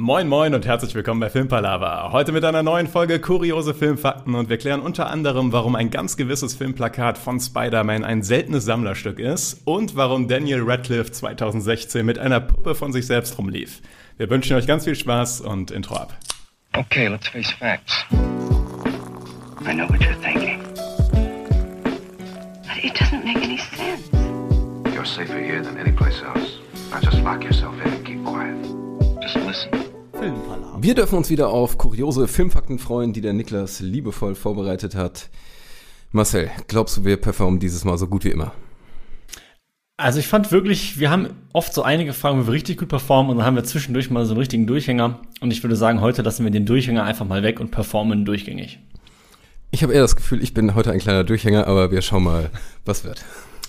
Moin moin und herzlich willkommen bei Filmpalava. Heute mit einer neuen Folge Kuriose Filmfakten und wir klären unter anderem, warum ein ganz gewisses Filmplakat von Spider-Man ein seltenes Sammlerstück ist und warum Daniel Radcliffe 2016 mit einer Puppe von sich selbst rumlief. Wir wünschen euch ganz viel Spaß und Intro ab. Okay, let's face facts. I know what you're thinking. But it doesn't make any sense. You're safer here than any place else. Now just lock yourself in and keep quiet. Just listen. Wir dürfen uns wieder auf kuriose Filmfakten freuen, die der Niklas liebevoll vorbereitet hat. Marcel, glaubst du, wir performen dieses Mal so gut wie immer? Also ich fand wirklich, wir haben oft so einige Fragen, wo wir richtig gut performen und dann haben wir zwischendurch mal so einen richtigen Durchhänger. Und ich würde sagen, heute lassen wir den Durchhänger einfach mal weg und performen durchgängig. Ich habe eher das Gefühl, ich bin heute ein kleiner Durchhänger, aber wir schauen mal, was wird.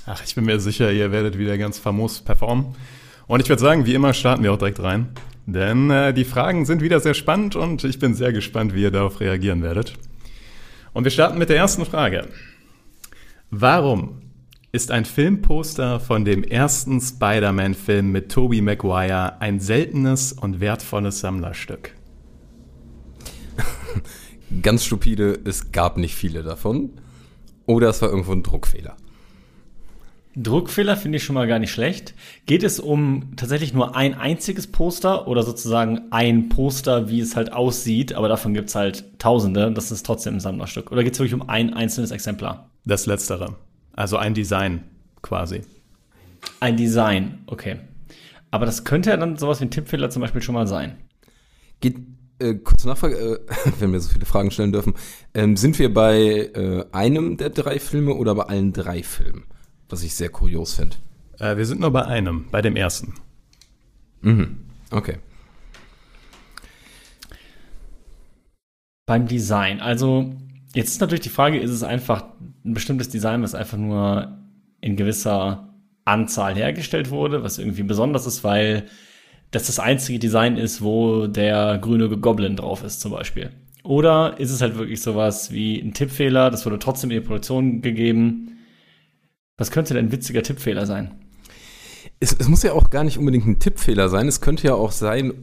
Ach, ich bin mir sicher, ihr werdet wieder ganz famos performen. Und ich würde sagen, wie immer starten wir auch direkt rein. Denn äh, die Fragen sind wieder sehr spannend und ich bin sehr gespannt, wie ihr darauf reagieren werdet. Und wir starten mit der ersten Frage. Warum ist ein Filmposter von dem ersten Spider-Man-Film mit Tobey Maguire ein seltenes und wertvolles Sammlerstück? Ganz stupide, es gab nicht viele davon. Oder es war irgendwo ein Druckfehler. Druckfehler finde ich schon mal gar nicht schlecht. Geht es um tatsächlich nur ein einziges Poster oder sozusagen ein Poster, wie es halt aussieht, aber davon gibt es halt tausende, das ist trotzdem ein Sammlerstück? Oder geht es wirklich um ein einzelnes Exemplar? Das letztere. Also ein Design quasi. Ein Design, okay. Aber das könnte ja dann sowas wie ein Tippfehler zum Beispiel schon mal sein. Geht, äh, kurze Nachfrage, äh, wenn wir so viele Fragen stellen dürfen. Ähm, sind wir bei äh, einem der drei Filme oder bei allen drei Filmen? Was ich sehr kurios finde. Äh, wir sind nur bei einem, bei dem ersten. Mhm. Okay. Beim Design, also jetzt ist natürlich die Frage, ist es einfach ein bestimmtes Design, was einfach nur in gewisser Anzahl hergestellt wurde, was irgendwie besonders ist, weil das das einzige Design ist, wo der grüne Goblin drauf ist zum Beispiel. Oder ist es halt wirklich sowas wie ein Tippfehler, das wurde trotzdem in die Produktion gegeben, was könnte denn ein witziger Tippfehler sein? Es, es, muss ja auch gar nicht unbedingt ein Tippfehler sein. Es könnte ja auch sein,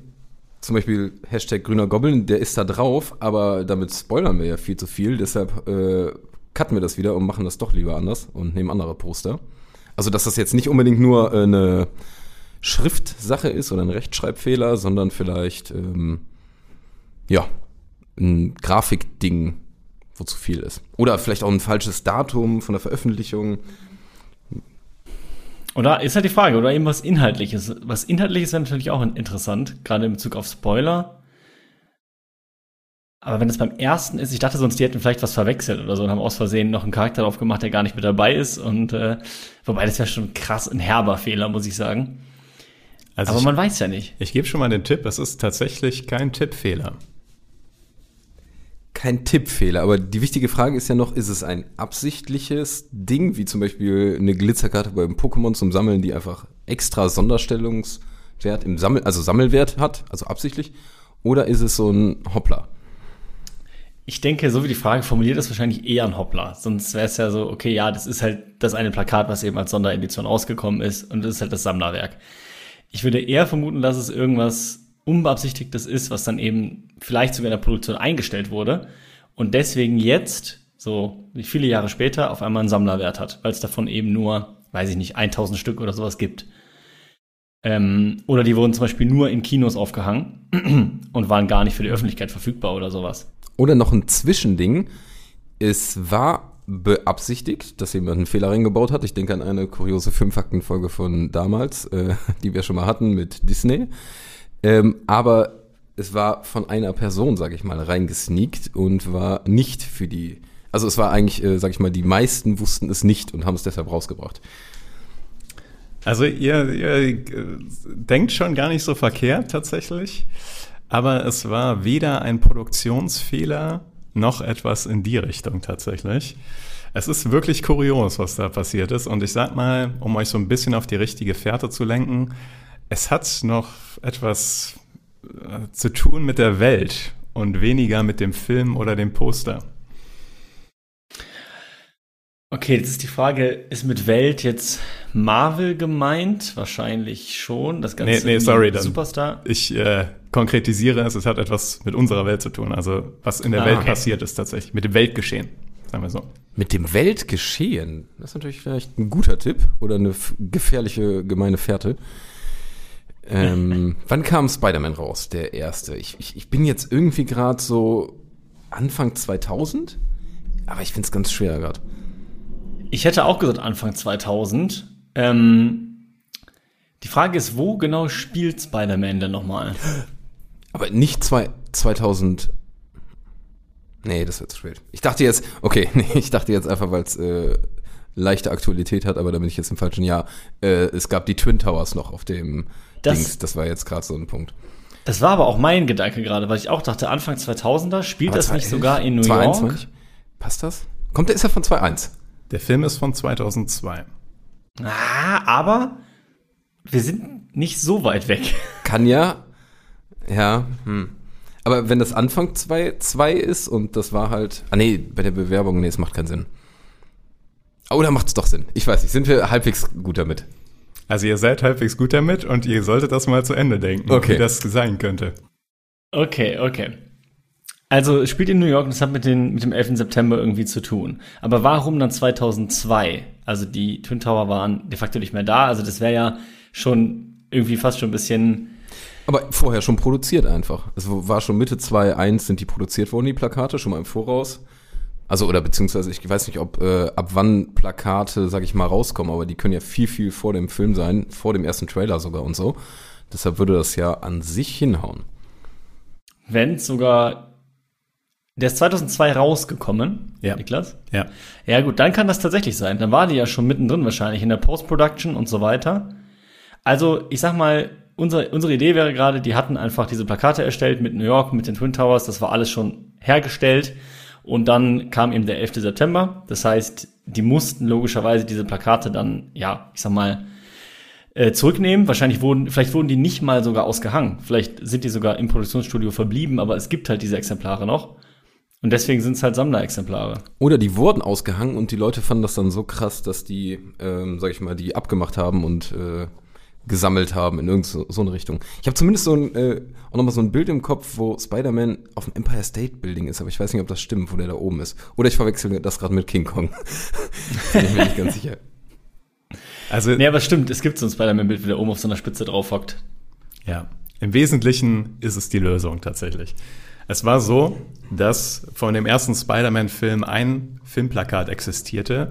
zum Beispiel Hashtag grüner Goblin, der ist da drauf, aber damit spoilern wir ja viel zu viel. Deshalb äh, cutten wir das wieder und machen das doch lieber anders und nehmen andere Poster. Also, dass das jetzt nicht unbedingt nur äh, eine Schriftsache ist oder ein Rechtschreibfehler, sondern vielleicht, ähm, ja, ein Grafikding, wo zu viel ist. Oder vielleicht auch ein falsches Datum von der Veröffentlichung. Oder ist halt die Frage, oder eben was Inhaltliches. Was Inhaltliches ist natürlich auch interessant, gerade in Bezug auf Spoiler. Aber wenn es beim ersten ist, ich dachte sonst, die hätten vielleicht was verwechselt oder so und haben aus Versehen noch einen Charakter drauf gemacht, der gar nicht mit dabei ist. Und äh, wobei das wäre schon krass ein herber Fehler, muss ich sagen. Also Aber ich, man weiß ja nicht. Ich gebe schon mal den Tipp, es ist tatsächlich kein Tippfehler kein Tippfehler, aber die wichtige Frage ist ja noch, ist es ein absichtliches Ding, wie zum Beispiel eine Glitzerkarte beim Pokémon zum Sammeln, die einfach extra Sonderstellungswert im Sammel, also Sammelwert hat, also absichtlich, oder ist es so ein Hoppler? Ich denke, so wie die Frage formuliert ist, wahrscheinlich eher ein Hoppler. Sonst wäre es ja so, okay, ja, das ist halt das eine Plakat, was eben als Sonderedition rausgekommen ist und das ist halt das Sammlerwerk. Ich würde eher vermuten, dass es irgendwas unbeabsichtigtes ist, was dann eben vielleicht sogar in der Produktion eingestellt wurde und deswegen jetzt, so viele Jahre später, auf einmal einen Sammlerwert hat, weil es davon eben nur, weiß ich nicht, 1000 Stück oder sowas gibt. Ähm, oder die wurden zum Beispiel nur in Kinos aufgehangen und waren gar nicht für die Öffentlichkeit verfügbar oder sowas. Oder noch ein Zwischending. Es war beabsichtigt, dass jemand einen Fehler reingebaut hat. Ich denke an eine kuriose Filmfaktenfolge von damals, äh, die wir schon mal hatten mit Disney. Ähm, aber es war von einer Person, sage ich mal, reingesneakt und war nicht für die. Also es war eigentlich, äh, sag ich mal, die meisten wussten es nicht und haben es deshalb rausgebracht. Also ihr, ihr äh, denkt schon gar nicht so verkehrt tatsächlich, aber es war weder ein Produktionsfehler noch etwas in die Richtung tatsächlich. Es ist wirklich kurios, was da passiert ist. Und ich sag mal, um euch so ein bisschen auf die richtige Fährte zu lenken, es hat noch etwas äh, zu tun mit der Welt und weniger mit dem Film oder dem Poster. Okay, jetzt ist die Frage, ist mit Welt jetzt Marvel gemeint? Wahrscheinlich schon. Das Ganze Nee, nee, sorry, dann. Superstar. Ich äh, konkretisiere es, es hat etwas mit unserer Welt zu tun. Also was in der Ah, Welt okay. passiert ist tatsächlich, mit dem Weltgeschehen, sagen wir so. Mit dem Weltgeschehen. Das ist natürlich vielleicht ein guter Tipp oder eine gefährliche gemeine Fährte. Ähm, wann kam Spider-Man raus, der erste? Ich, ich, ich bin jetzt irgendwie gerade so Anfang 2000, aber ich finde es ganz schwer gerade. Ich hätte auch gesagt Anfang 2000. Ähm, die Frage ist, wo genau spielt Spider-Man denn nochmal? Aber nicht zwei, 2000. Nee, das wird zu spät. Ich dachte jetzt, okay, nee, ich dachte jetzt einfach, weil es äh, leichte Aktualität hat, aber da bin ich jetzt im falschen Jahr. Äh, es gab die Twin Towers noch auf dem Das- Dings. Das war jetzt gerade so ein Punkt. Das war aber auch mein Gedanke gerade, weil ich auch dachte, Anfang 2000er spielt Aber das nicht 2011? sogar in New 2021? York? Passt das? Kommt der, ist er von 2.1? Der Film ist von 2002. Ah, aber wir sind nicht so weit weg. Kann ja, ja, hm. Aber wenn das Anfang 2 ist und das war halt, ah nee, bei der Bewerbung, nee, es macht keinen Sinn. Oder macht es doch Sinn? Ich weiß nicht, sind wir halbwegs gut damit? Also ihr seid halbwegs gut damit und ihr solltet das mal zu Ende denken, Okay. wie das sein könnte. Okay, okay. Also es spielt in New York und es hat mit, den, mit dem 11. September irgendwie zu tun. Aber warum dann 2002? Also die Twin Tower waren de facto nicht mehr da. Also das wäre ja schon irgendwie fast schon ein bisschen... Aber vorher schon produziert einfach. Es war schon Mitte 2.1 sind die produziert worden, die Plakate, schon mal im Voraus. Also, oder beziehungsweise, ich weiß nicht, ob äh, ab wann Plakate, sag ich mal, rauskommen, aber die können ja viel, viel vor dem Film sein, vor dem ersten Trailer sogar und so. Deshalb würde das ja an sich hinhauen. Wenn sogar... Der ist 2002 rausgekommen, Ja. Niklas. Ja. Ja gut, dann kann das tatsächlich sein. Dann war die ja schon mittendrin wahrscheinlich in der Post-Production und so weiter. Also ich sag mal, unsere, unsere Idee wäre gerade, die hatten einfach diese Plakate erstellt mit New York, mit den Twin Towers, das war alles schon hergestellt. Und dann kam eben der 11. September. Das heißt, die mussten logischerweise diese Plakate dann, ja, ich sag mal, äh, zurücknehmen. Wahrscheinlich wurden, vielleicht wurden die nicht mal sogar ausgehangen. Vielleicht sind die sogar im Produktionsstudio verblieben, aber es gibt halt diese Exemplare noch. Und deswegen sind es halt Sammlerexemplare. Oder die wurden ausgehangen und die Leute fanden das dann so krass, dass die, ähm, sag ich mal, die abgemacht haben und äh, gesammelt haben in irgendeine so, so eine Richtung. Ich habe zumindest so ein, äh, auch nochmal so ein Bild im Kopf, wo Spider-Man auf dem Empire State Building ist, aber ich weiß nicht, ob das stimmt, wo der da oben ist. Oder ich verwechsel das gerade mit King Kong. Bin ich mir nicht ganz sicher. Also Nee, aber stimmt, es gibt so ein Spider-Man-Bild, wie der oben auf so einer Spitze drauf hockt. Ja, im Wesentlichen ist es die Lösung tatsächlich. Es war so, dass von dem ersten Spider-Man-Film ein Filmplakat existierte,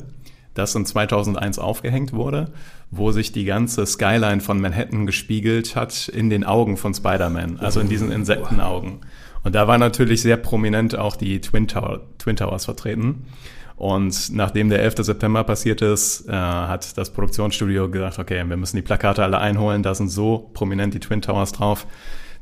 das in 2001 aufgehängt wurde, wo sich die ganze Skyline von Manhattan gespiegelt hat in den Augen von Spider-Man, also in diesen Insektenaugen. Und da war natürlich sehr prominent auch die Twin, Tower, Twin Towers vertreten. Und nachdem der 11. September passiert ist, äh, hat das Produktionsstudio gesagt, okay, wir müssen die Plakate alle einholen, da sind so prominent die Twin Towers drauf.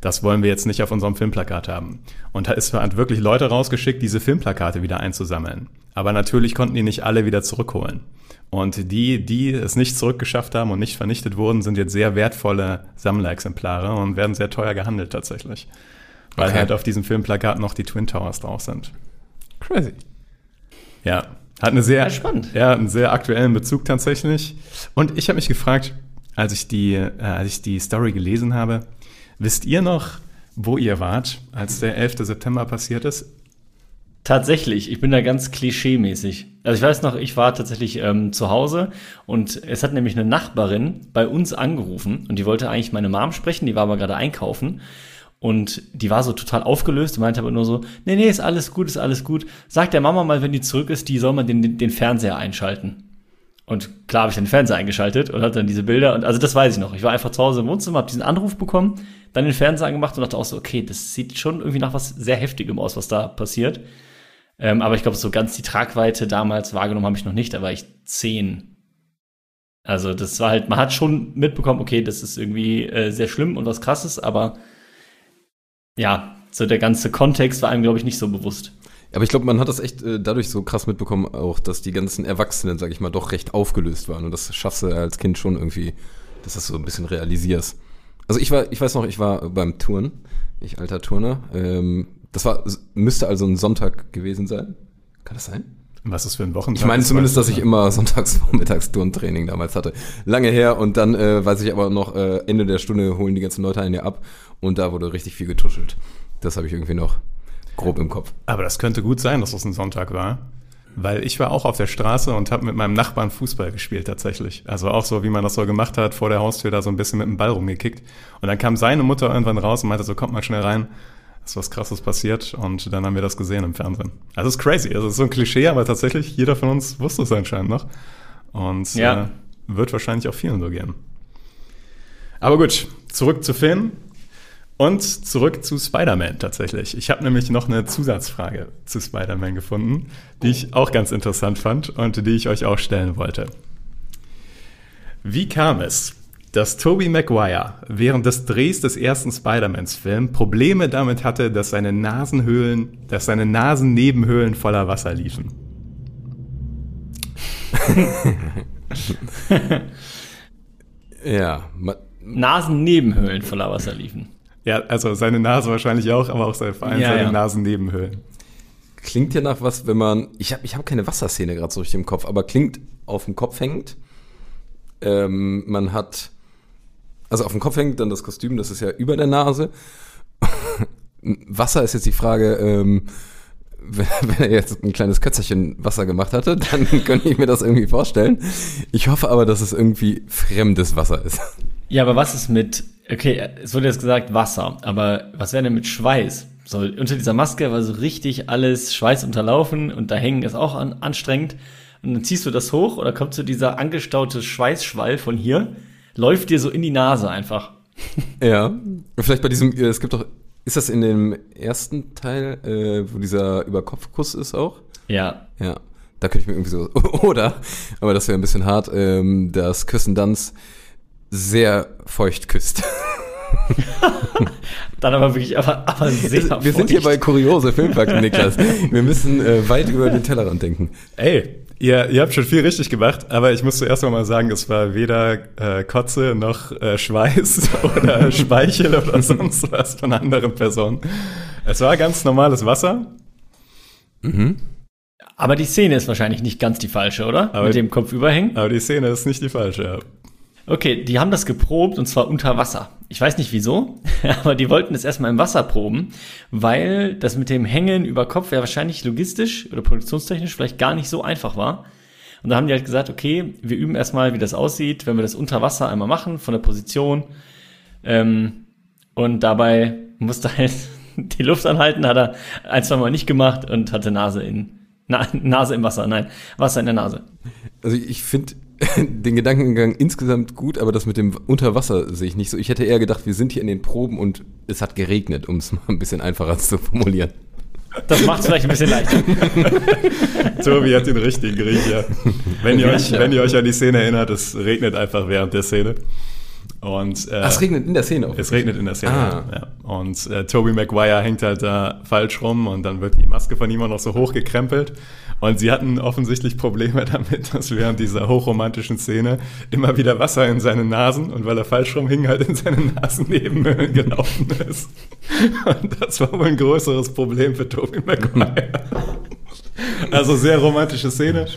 Das wollen wir jetzt nicht auf unserem Filmplakat haben. Und da ist hat wirklich Leute rausgeschickt, diese Filmplakate wieder einzusammeln. Aber natürlich konnten die nicht alle wieder zurückholen. Und die, die es nicht zurückgeschafft haben und nicht vernichtet wurden, sind jetzt sehr wertvolle Sammlerexemplare und werden sehr teuer gehandelt tatsächlich. Weil Okay. halt auf diesem Filmplakat noch die Twin Towers drauf sind. Crazy. Ja, hat eine sehr, Ja, spannend. Ja, einen sehr aktuellen Bezug tatsächlich. Und ich habe mich gefragt, als ich die, äh, als ich die Story gelesen habe, wisst ihr noch, wo ihr wart, als der 11. September passiert ist? Tatsächlich, ich bin da ganz klischee-mäßig. Also ich weiß noch, ich war tatsächlich ähm, zu Hause und es hat nämlich eine Nachbarin bei uns angerufen und die wollte eigentlich meine Mom sprechen, die war aber gerade einkaufen und die war so total aufgelöst und meinte aber nur so, nee, nee, ist alles gut, ist alles gut. Sag der Mama mal, wenn die zurück ist, die soll mal den, den, den Fernseher einschalten. Und klar habe ich den Fernseher eingeschaltet und hatte dann diese Bilder und also das weiß ich noch. Ich war einfach zu Hause im Wohnzimmer, habe diesen Anruf bekommen, dann den Fernseher angemacht und dachte auch so, okay, das sieht schon irgendwie nach was sehr Heftigem aus, was da passiert. Ähm, aber ich glaube, so ganz die Tragweite damals wahrgenommen habe ich noch nicht, da war ich zehn. Also das war halt, man hat schon mitbekommen, okay, das ist irgendwie äh, sehr schlimm und was krasses, aber ja, so der ganze Kontext war einem, glaube ich, nicht so bewusst. Aber ich glaube, man hat das echt äh, dadurch so krass mitbekommen, auch, dass die ganzen Erwachsenen, sag ich mal, doch recht aufgelöst waren. Und das schaffst du als Kind schon irgendwie, dass du das so ein bisschen realisierst. Also ich war, ich weiß noch, ich war beim Touren, ich alter Turner. Ähm, das war, müsste also ein Sonntag gewesen sein. Kann das sein? Was ist für ein Wochentag? Ich meine zumindest, dass ich immer sonntags vormittags Turntraining damals hatte. Lange her und dann äh, weiß ich aber noch, äh, Ende der Stunde holen die ganzen Leute einen ja ab und da wurde richtig viel getuschelt. Das habe ich irgendwie noch grob im Kopf. Aber das könnte gut sein, dass das ein Sonntag war. Weil ich war auch auf der Straße und habe mit meinem Nachbarn Fußball gespielt tatsächlich. Also auch so, wie man das so gemacht hat, vor der Haustür da so ein bisschen mit dem Ball rumgekickt. Und dann kam seine Mutter irgendwann raus und meinte so, kommt mal schnell rein. ist was krasses passiert und dann haben wir das gesehen im Fernsehen. Also es ist crazy. Also es ist so ein Klischee, aber tatsächlich, jeder von uns wusste es anscheinend noch. Und Ja. äh, wird wahrscheinlich auch vielen so gehen. Aber gut, zurück zu Finn und zurück zu Spider-Man tatsächlich. Ich habe nämlich noch eine Zusatzfrage zu Spider-Man gefunden, die ich auch ganz interessant fand und die ich euch auch stellen wollte. Wie kam es, dass Tobey Maguire während des Drehs des ersten Spider-Mans-Films Probleme damit hatte, dass seine Nasenhöhlen, dass seine Nasennebenhöhlen voller Wasser liefen? Ja, Nasennebenhöhlen voller Wasser liefen. Ja, also seine Nase wahrscheinlich auch, aber auch seine, vor allem Ja, seine ja. Nasennebenhöhlen. klingt ja nach was, wenn man. Ich habe ich hab keine Wasserszene gerade so richtig im Kopf, aber klingt auf dem Kopf hängend. Ähm, man hat. Also auf dem Kopf hängt dann das Kostüm, das ist ja über der Nase. Wasser ist jetzt die Frage, ähm, wenn, wenn er jetzt ein kleines Kötzerchen Wasser gemacht hatte, dann könnte ich mir das irgendwie vorstellen. Ich hoffe aber, dass es irgendwie fremdes Wasser ist. Ja, aber was ist mit, okay, es wurde jetzt gesagt Wasser, aber was wäre denn mit Schweiß? So, unter dieser Maske war so richtig alles Schweiß unterlaufen und da hängen ist auch an, anstrengend. Und dann ziehst du das hoch oder kommt so dieser angestaute Schweißschwall von hier, läuft dir so in die Nase einfach. Ja, vielleicht bei diesem, äh, es gibt doch, ist das in dem ersten Teil, äh, wo dieser Überkopfkuss ist auch? Ja. Ja, da könnte ich mir irgendwie so, oder, aber das wäre ein bisschen hart, ähm, dass Küssen Danz sehr feucht küsst. Dann aber wirklich, aber, aber sehr Wir sind hier bei feucht. kuriose Filmfakten, Niklas. Wir müssen äh, weit über den Tellerrand denken. Ey, ihr, ihr habt schon viel richtig gemacht, aber ich muss zuerst mal sagen, es war weder äh, Kotze noch äh, Schweiß oder Speichel oder sonst was von anderen Personen. Es war ganz normales Wasser. Aber die Szene ist wahrscheinlich nicht ganz die falsche, oder? Aber- Mit dem Kopf überhängen. Aber die Szene ist nicht die falsche. ja. Okay, die haben das geprobt und zwar unter Wasser. Ich weiß nicht wieso, aber die wollten es erstmal im Wasser proben, weil das mit dem Hängen über Kopf ja wahrscheinlich logistisch oder produktionstechnisch vielleicht gar nicht so einfach war. Und da haben die halt gesagt, okay, wir üben erstmal, wie das aussieht, wenn wir das unter Wasser einmal machen, von der Position. Ähm, und dabei musste halt die Luft anhalten, hat er ein, zwei Mal nicht gemacht und hatte Nase in, Na, Nase im Wasser, nein, Wasser in der Nase. Also ich finde den Gedankengang insgesamt gut, aber das mit dem Unterwasser sehe ich nicht so. Ich hätte eher gedacht, wir sind hier in den Proben und es hat geregnet, um es mal ein bisschen einfacher zu formulieren. Das macht es vielleicht ein bisschen leichter. Tobi hat den richtigen Griecher. Wenn ihr, euch, wenn ihr euch an die Szene erinnert, es regnet einfach während der Szene. Und, äh, Ach, es regnet in der Szene auch. Es regnet in der Szene. Ah. Ja. Und äh, Toby Maguire hängt halt da falsch rum und dann wird die Maske von ihm auch noch so hochgekrempelt. Und sie hatten offensichtlich Probleme damit, dass während dieser hochromantischen Szene immer wieder Wasser in seine Nasen und weil er falsch rum hing, halt in seine Nasennebenhöhlen gelaufen ist. Und das war wohl ein größeres Problem für Toby Maguire. Also sehr romantische Szene.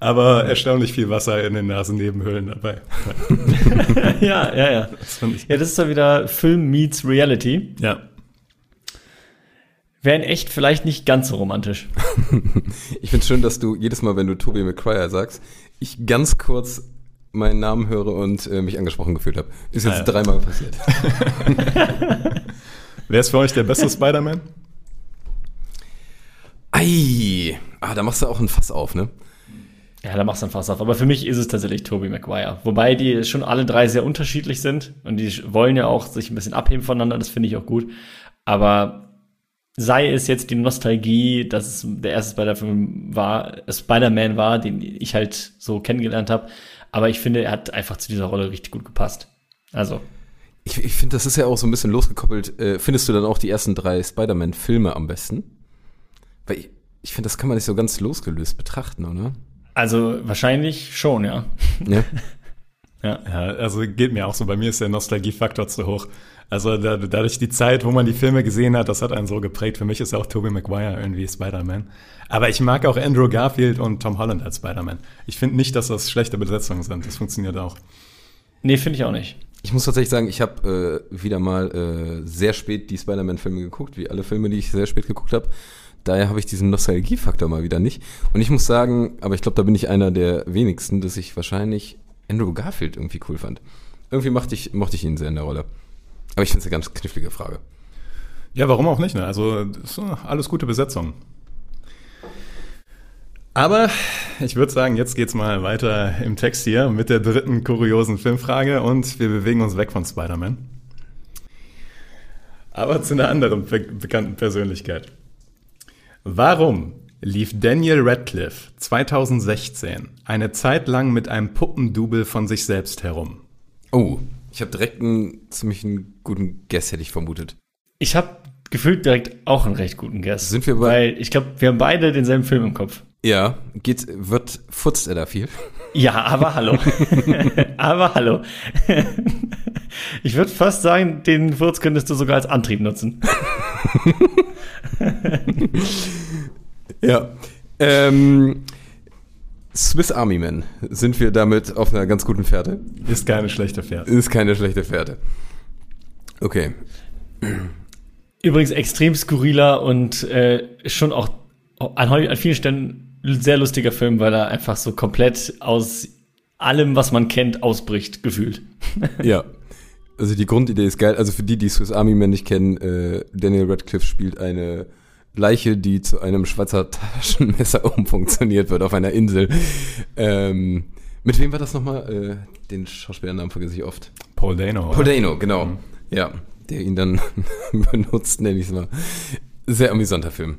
Aber erstaunlich viel Wasser in den Nasennebenhöhlen dabei. ja, ja, ja. fand ich- Ja, das ist doch wieder Film meets Reality. Ja. Wäre in echt vielleicht nicht ganz so romantisch. Ich finde es schön, dass du jedes Mal, wenn du Tobey Maguire sagst, ich ganz kurz meinen Namen höre und äh, mich angesprochen gefühlt habe. Ist jetzt Ah, ja. dreimal passiert. Wer ist für euch der beste Spider-Man? Ei, ah, da machst du auch ein Fass auf, ne? Ja, da machst du dann fast auf. Aber für mich ist es tatsächlich Tobey Maguire. Wobei die schon alle drei sehr unterschiedlich sind. Und die wollen ja auch sich ein bisschen abheben voneinander. Das finde ich auch gut. Aber sei es jetzt die Nostalgie, dass es der erste Spider-Film war, äh, Spider-Man war, den ich halt so kennengelernt habe. Aber ich finde, er hat einfach zu dieser Rolle richtig gut gepasst. Also, Ich, ich finde, das ist ja auch so ein bisschen losgekoppelt. Äh, findest du dann auch die ersten drei Spider-Man-Filme am besten? Weil ich, ich finde, das kann man nicht so ganz losgelöst betrachten, oder? also wahrscheinlich schon, ja. Ja. Ja. Ja, also geht mir auch so. Bei mir ist der Nostalgiefaktor zu hoch. Also da, dadurch die Zeit, wo man die Filme gesehen hat, das hat einen so geprägt. Für mich ist auch Tobey Maguire irgendwie Spider-Man. Aber ich mag auch Andrew Garfield und Tom Holland als Spider-Man. Ich finde nicht, dass das schlechte Besetzungen sind. Das funktioniert auch. Nee, finde ich auch nicht. Ich muss tatsächlich sagen, ich habe äh, wieder mal äh, sehr spät die Spider-Man-Filme geguckt, wie alle Filme, die ich sehr spät geguckt habe. Daher habe ich diesen Nostalgiefaktor mal wieder nicht. Und ich muss sagen, aber ich glaube, da bin ich einer der wenigsten, dass ich wahrscheinlich Andrew Garfield irgendwie cool fand. Irgendwie mochte ich, mochte ich ihn sehr in der Rolle. Aber ich finde es eine ganz knifflige Frage. Ja, warum auch nicht? Ne? Also alles gute Besetzung. Aber ich würde sagen, jetzt geht's mal weiter im Text hier mit der dritten kuriosen Filmfrage und wir bewegen uns weg von Spider-Man. Aber zu einer anderen be bekannten Persönlichkeit. Warum lief Daniel Radcliffe 2016 eine Zeit lang mit einem Puppendouble von sich selbst herum? Oh, ich habe direkt einen ziemlich einen guten Guess, hätte ich vermutet. Ich habe gefühlt direkt auch einen recht guten Guess. Sind wir bei- Weil ich glaube, wir haben beide denselben Film im Kopf. Ja, geht, wird, futzt er da viel? Ja, aber hallo. aber hallo. ich würde fast sagen, den Furz könntest du sogar als Antrieb nutzen. Ja. Ähm, Swiss Army Man. Sind wir damit auf einer ganz guten Fährte? Ist keine schlechte Fährte. Ist keine schlechte Fährte. Okay. Übrigens extrem skurriler und äh, schon auch an, an vielen Stellen sehr lustiger Film, weil er einfach so komplett aus allem, was man kennt, ausbricht, gefühlt. Ja. Also die Grundidee ist geil. Also für die, die Swiss Army Man nicht kennen, äh, Daniel Radcliffe spielt eine Leiche, die zu einem Schweizer Taschenmesser umfunktioniert wird auf einer Insel. Ähm, mit wem war das nochmal? Äh, den Schauspielernamen vergesse ich oft. Paul Dano. Paul Dano, genau. Ja, der ihn dann benutzt, nenne ich es mal. Sehr amüsanter Film.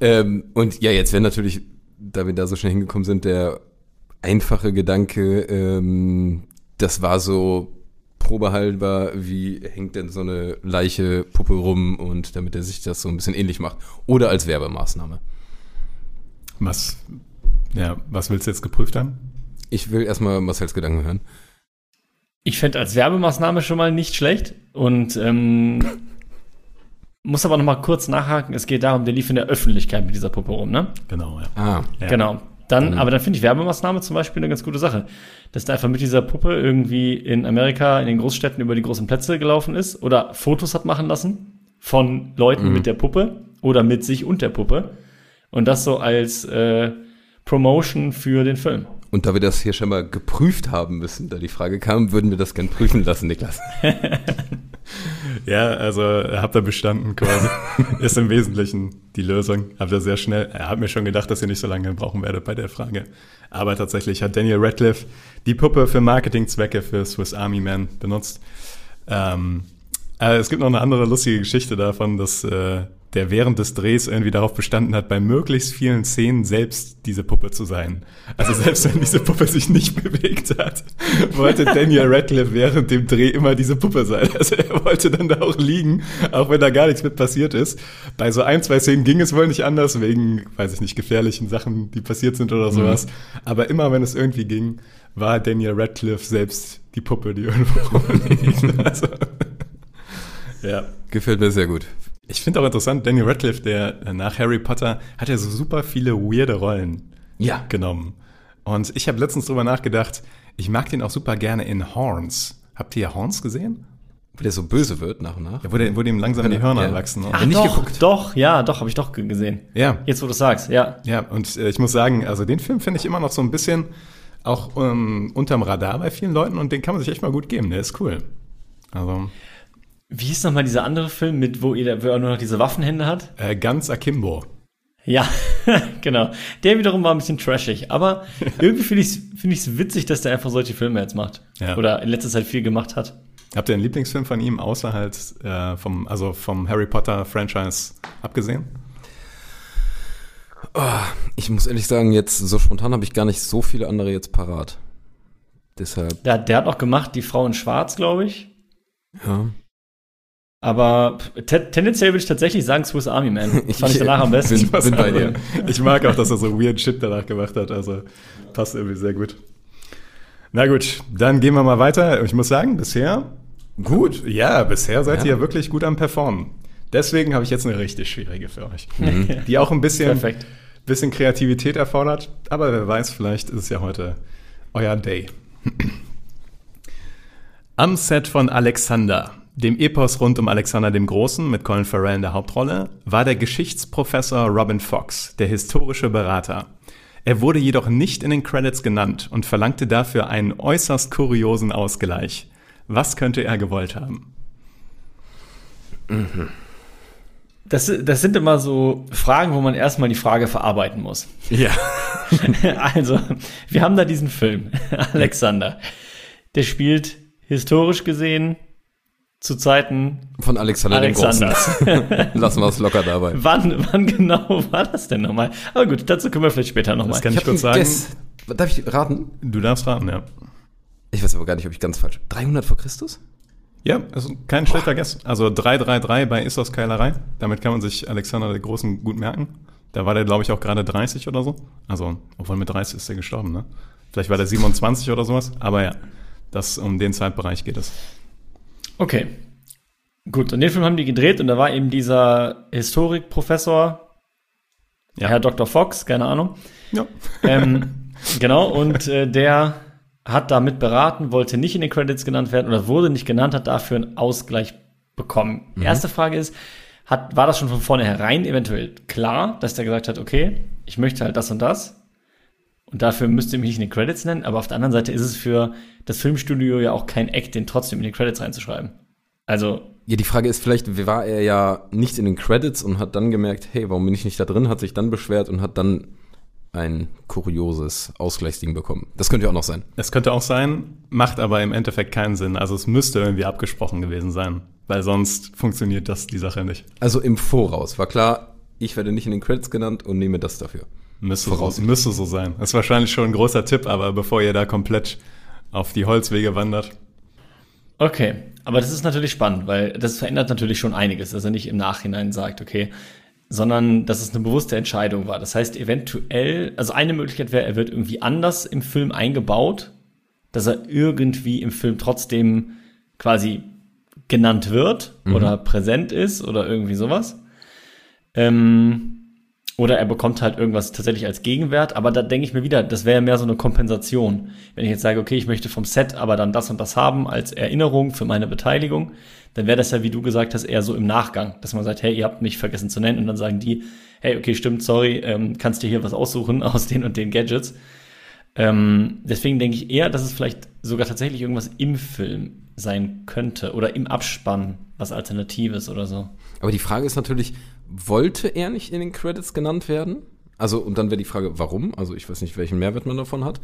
Ähm, und ja, jetzt wäre natürlich, da wir da so schnell hingekommen sind, der einfache Gedanke, ähm, das war so probehalber, wie hängt denn so eine Leiche Puppe rum und damit er sich das so ein bisschen ähnlich macht. Oder als Werbemaßnahme. Was, ja, was willst du jetzt geprüft haben? Ich will erstmal Marcells Gedanken hören. Ich fände als Werbemaßnahme schon mal nicht schlecht und ähm, muss aber noch mal kurz nachhaken. Es geht darum, der lief in der Öffentlichkeit mit dieser Puppe rum, ne? Genau, ja. Ah, Ja. Genau. Dann, Mhm. aber dann finde ich Werbemaßnahme zum Beispiel eine ganz gute Sache. Dass der einfach mit dieser Puppe irgendwie in Amerika, in den Großstädten über die großen Plätze gelaufen ist oder Fotos hat machen lassen von Leuten Mhm. mit der Puppe oder mit sich und der Puppe. Und das so als äh, Promotion für den Film. Und da wir das hier schon mal geprüft haben müssen, da die Frage kam, würden wir das gern prüfen lassen, Niklas. Ja, also habt ihr bestanden quasi. Ist im Wesentlichen die Lösung. Habt ihr sehr schnell. Er hat mir schon gedacht, dass ihr nicht so lange brauchen werdet bei der Frage. Aber tatsächlich hat Daniel Radcliffe die Puppe für Marketingzwecke für Swiss Army Man benutzt. Ähm, äh, es gibt noch eine andere lustige Geschichte davon, dass äh, der während des Drehs irgendwie darauf bestanden hat, bei möglichst vielen Szenen selbst diese Puppe zu sein. Also selbst wenn diese Puppe sich nicht bewegt hat, wollte Daniel Radcliffe während dem Dreh immer diese Puppe sein. Also er wollte dann da auch liegen, auch wenn da gar nichts mit passiert ist. Bei so ein, zwei Szenen ging es wohl nicht anders, wegen, weiß ich nicht, gefährlichen Sachen, die passiert sind oder sowas. Aber immer wenn es irgendwie ging, war Daniel Radcliffe selbst die Puppe, die irgendwo liegt. Also, ja. Gefällt mir sehr gut. Ich finde auch interessant, Daniel Radcliffe, der äh, nach Harry Potter hat ja so super viele weirde Rollen Ja. genommen. Und ich habe letztens drüber nachgedacht, ich mag den auch super gerne in Horns. Habt ihr Horns gesehen? Wo der so böse wird nach und nach. Ja, wo, der, wo dem langsam die Hörner Ja. wachsen. Und, Ach, nicht doch, geguckt. doch, ja, doch, habe ich doch ge- gesehen. ja, Jetzt, wo du sagst, ja. ja, und äh, ich muss sagen, also den Film finde ich immer noch so ein bisschen auch ähm, unterm Radar bei vielen Leuten und den kann man sich echt mal gut geben. Der ist cool. Also Wie hieß nochmal dieser andere Film, mit wo, er nur noch diese Waffenhände hat? äh, ganz Akimbo. Ja, genau. Der wiederum war ein bisschen trashig, aber irgendwie finde ich es find ich's witzig, dass der einfach solche Filme jetzt macht. Ja. Oder in letzter Zeit viel gemacht hat. Habt ihr einen Lieblingsfilm von ihm außer halt äh, vom, also vom Harry Potter Franchise abgesehen? Ich muss ehrlich sagen, jetzt so spontan habe ich gar nicht so viele andere jetzt parat. Deshalb, Der, der hat auch gemacht, die Frau in Schwarz, glaube ich. ja. Aber te tendenziell würde ich tatsächlich sagen Swiss Army Man. Das fand ich danach am besten. Bin, bin bei dir. Ich mag auch, dass er so weird Shit danach gemacht hat. Also passt irgendwie sehr gut. Na gut, dann gehen wir mal weiter. Ich muss sagen, bisher Gut. Ja, bisher seid Ja. ihr ja wirklich gut am Performen. Deswegen habe ich jetzt eine richtig schwierige für euch. Mhm. Die auch ein bisschen, Perfekt. bisschen Kreativität erfordert. Aber wer weiß, vielleicht ist es ja heute euer Day. Am Set von Alexander, dem Epos rund um Alexander dem Großen mit Colin Farrell in der Hauptrolle, war der Geschichtsprofessor Robin Fox, der historische Berater. Er wurde jedoch nicht in den Credits genannt und verlangte dafür einen äußerst kuriosen Ausgleich. Was könnte er gewollt haben? Das, das sind immer so Fragen, wo man erstmal die Frage verarbeiten muss. Ja. also, wir haben da diesen Film, Alexander. Der spielt historisch gesehen zu Zeiten Von Alexander, Alexanders. dem Großen. Lassen wir es locker dabei. wann, wann genau war das denn nochmal? Aber gut, dazu können wir vielleicht später nochmal. Das kann ich, hab kurz sagen. Guess. Darf ich raten? Du darfst raten, ja. Ich weiß aber gar nicht, ob ich ganz falsch. 300 vor Christus? Ja, also kein schlechter Guess. Also 333 bei Issos Keilerei. Damit kann man sich Alexander der Großen gut merken. Da war der, glaube ich, auch gerade 30 oder so. Also, obwohl mit 30 ist er gestorben, ne? Vielleicht war der 27 oder sowas. Aber ja, das um den Zeitbereich geht es. Okay. Gut, und den Film haben die gedreht und da war eben dieser Historikprofessor, Ja. Herr Dr. Fox, keine Ahnung. Ja. Ähm, genau, und äh, der hat damit beraten, wollte nicht in den Credits genannt werden oder wurde nicht genannt, hat dafür einen Ausgleich bekommen. Erste Frage ist, hat, war das schon von vornherein eventuell klar, dass der gesagt hat, okay, ich möchte halt das und das und dafür müsst ihr mich nicht in den Credits nennen, aber auf der anderen Seite ist es für das Filmstudio ja auch kein Act, den trotzdem in die Credits reinzuschreiben. Also, Ja, die Frage ist vielleicht, war er ja nicht in den Credits und hat dann gemerkt, hey, warum bin ich nicht da drin, hat sich dann beschwert und hat dann ein kurioses Ausgleichsding bekommen. Das könnte ja auch noch sein. Es könnte auch sein, macht aber im Endeffekt keinen Sinn. Also es müsste irgendwie abgesprochen gewesen sein. Weil sonst funktioniert das die Sache nicht. Also im Voraus war klar, ich werde nicht in den Credits genannt und nehme das dafür. Müsste so, müsste so sein. Das ist wahrscheinlich schon ein großer Tipp, aber bevor ihr da komplett auf die Holzwege wandert. Okay, aber das ist natürlich spannend, weil das verändert natürlich schon einiges, dass er nicht im Nachhinein sagt, okay, sondern dass es eine bewusste Entscheidung war. Das heißt, eventuell, also eine Möglichkeit wäre, er wird irgendwie anders im Film eingebaut, dass er irgendwie im Film trotzdem quasi genannt wird oder präsent ist oder irgendwie sowas. Ähm, oder er bekommt halt irgendwas tatsächlich als Gegenwert, aber da denke ich mir wieder, das wäre mehr so eine Kompensation. Wenn ich jetzt sage, okay, ich möchte vom Set aber dann das und das haben als Erinnerung für meine Beteiligung, dann wäre das ja, wie du gesagt hast, eher so im Nachgang, dass man sagt, hey, ihr habt mich vergessen zu nennen und dann sagen die, hey, okay, stimmt, sorry, ähm, kannst dir hier was aussuchen aus den und den Gadgets. Ähm, deswegen denke ich eher, dass es vielleicht sogar tatsächlich irgendwas im Film sein könnte oder im Abspann was Alternatives oder so. Aber die Frage ist natürlich, wollte er nicht in den Credits genannt werden? Also, und dann wäre die Frage, warum? Also, ich weiß nicht, welchen Mehrwert man davon hat.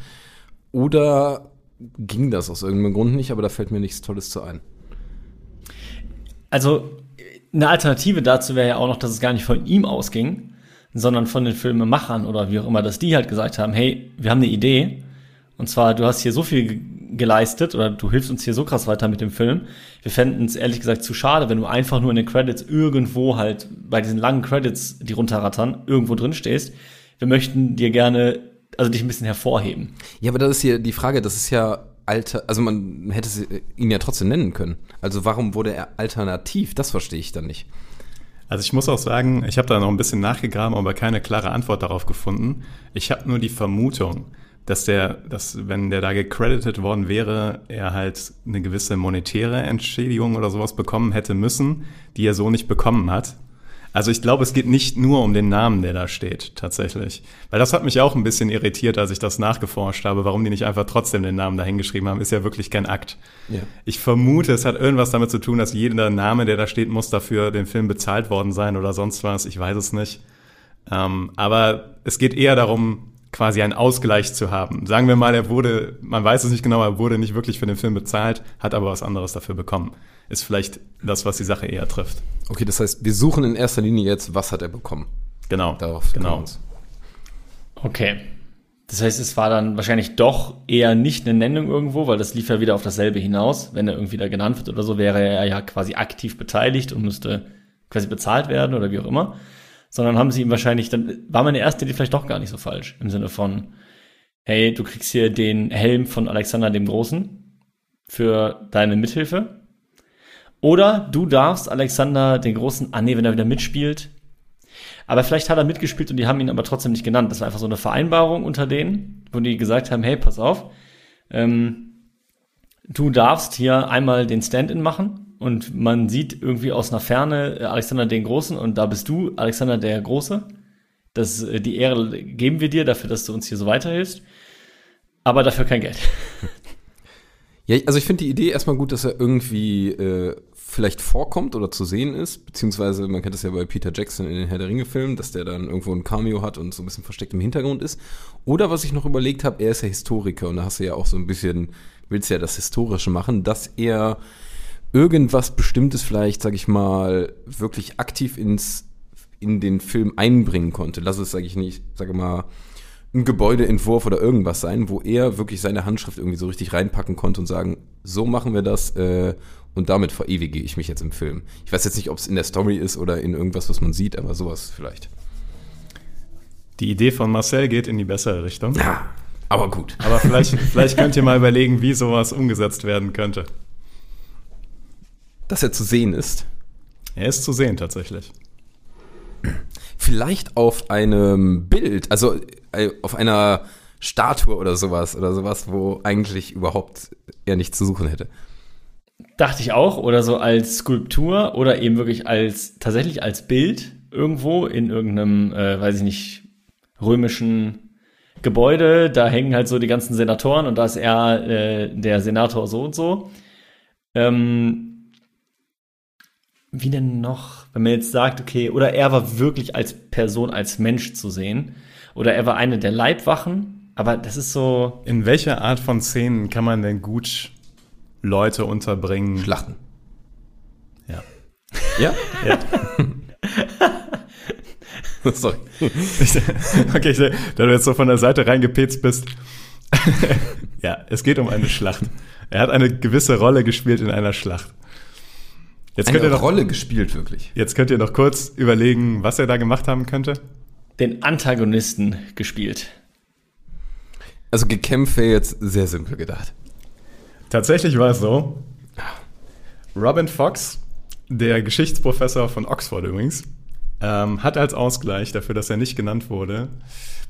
Oder ging das aus irgendeinem Grund nicht, aber da fällt mir nichts Tolles zu ein. Also eine Alternative dazu wäre ja auch noch, dass es gar nicht von ihm ausging, sondern von den Filmemachern oder wie auch immer, dass die halt gesagt haben, hey, wir haben eine Idee. Und zwar, du hast hier so viel geleistet oder du hilfst uns hier so krass weiter mit dem Film. Wir fänden es ehrlich gesagt zu schade, wenn du einfach nur in den Credits irgendwo halt bei diesen langen Credits, die runterrattern, irgendwo drin stehst. Wir möchten dir gerne, also dich ein bisschen hervorheben. Ja, aber das ist hier die Frage, das ist ja alter, also man hätte sie- ihn ja trotzdem nennen können. Also warum wurde er alternativ? Das verstehe ich dann nicht. Also ich muss auch sagen, ich habe da noch ein bisschen nachgegraben, aber keine klare Antwort darauf gefunden. Ich habe nur die Vermutung, dass der, dass wenn der da gecredited worden wäre, er halt eine gewisse monetäre Entschädigung oder sowas bekommen hätte müssen, die er so nicht bekommen hat. Also ich glaube, es geht nicht nur um den Namen, der da steht, tatsächlich. Weil das hat mich auch ein bisschen irritiert, als ich das nachgeforscht habe, warum die nicht einfach trotzdem den Namen dahingeschrieben haben. Ist ja wirklich kein Akt. Ja. Ich vermute, es hat irgendwas damit zu tun, dass jeder Name, der da steht, muss dafür den Film bezahlt worden sein oder sonst was. Ich weiß es nicht. Ähm, aber es geht eher darum, quasi einen Ausgleich zu haben. Sagen wir mal, er wurde, man weiß es nicht genau, er wurde nicht wirklich für den Film bezahlt, hat aber was anderes dafür bekommen. Ist vielleicht das, was die Sache eher trifft. Okay, das heißt, wir suchen in erster Linie jetzt, was hat er bekommen? Genau. Darauf genau. Okay. Das heißt, es war dann wahrscheinlich doch eher nicht eine Nennung irgendwo, weil das lief ja wieder auf dasselbe hinaus. Wenn er irgendwie da genannt wird oder so, wäre er ja quasi aktiv beteiligt und müsste quasi bezahlt werden oder wie auch immer. Sondern haben sie ihm wahrscheinlich, dann war meine erste Idee vielleicht doch gar nicht so falsch. Im Sinne von, hey, du kriegst hier den Helm von Alexander dem Großen für deine Mithilfe. Oder du darfst Alexander den Großen, ah nee, wenn er wieder mitspielt. Aber vielleicht hat er mitgespielt und die haben ihn aber trotzdem nicht genannt. Das war einfach so eine Vereinbarung unter denen, wo die gesagt haben, hey, pass auf, ähm, du darfst hier einmal den Stand-in machen und man sieht irgendwie aus einer Ferne äh, Alexander den Großen und da bist du Alexander der Große. Das, äh, die Ehre geben wir dir dafür, dass du uns hier so weiterhilfst. Aber dafür kein Geld. Ja, also ich finde die Idee erstmal gut, dass er irgendwie äh, vielleicht vorkommt oder zu sehen ist, beziehungsweise man kennt das ja bei Peter Jackson in den Herr der Ringe-Filmen, dass der dann irgendwo ein Cameo hat und so ein bisschen versteckt im Hintergrund ist. Oder was ich noch überlegt habe, er ist ja Historiker und da hast du ja auch so ein bisschen, willst ja das Historische machen, dass er irgendwas Bestimmtes vielleicht, sag ich mal, wirklich aktiv ins in den Film einbringen konnte. Lass es, sage ich nicht, sage mal, ein Gebäudeentwurf oder irgendwas sein, wo er wirklich seine Handschrift irgendwie so richtig reinpacken konnte und sagen, so machen wir das äh, und damit verewige ich mich jetzt im Film. Ich weiß jetzt nicht, ob es in der Story ist oder in irgendwas, was man sieht, aber sowas vielleicht. Die Idee von Marcel geht in die bessere Richtung. Ja, aber gut. Aber vielleicht, vielleicht könnt ihr mal überlegen, wie sowas umgesetzt werden könnte. Dass er zu sehen ist. Er ist zu sehen tatsächlich. Vielleicht auf einem Bild, also äh, auf einer Statue oder sowas oder sowas, wo eigentlich überhaupt er nichts zu suchen hätte. Dachte ich auch, oder so als Skulptur oder eben wirklich als tatsächlich als Bild irgendwo in irgendeinem, äh, weiß ich nicht, römischen Gebäude. Da hängen halt so die ganzen Senatoren und da ist er äh, der Senator so und so. Ähm, wie denn noch, wenn man jetzt sagt, okay, oder er war wirklich als Person, als Mensch zu sehen, oder er war eine der Leibwachen, aber das ist so. In welcher Art von Szenen kann man denn gut Leute unterbringen? Schlachten. Ja. Ja? ja. Sorry. okay, ich, da du jetzt so von der Seite reingepetzt bist. ja, es geht um eine Schlacht. Er hat eine gewisse Rolle gespielt in einer Schlacht. Jetzt könnt eine ihr noch, Rolle gespielt, wirklich. Jetzt könnt ihr noch kurz überlegen, was er da gemacht haben könnte. Den Antagonisten gespielt. Also gekämpft wäre jetzt sehr simpel gedacht. Tatsächlich war es so. Robin Fox, der Geschichtsprofessor von Oxford übrigens, ähm, hat als Ausgleich dafür, dass er nicht genannt wurde,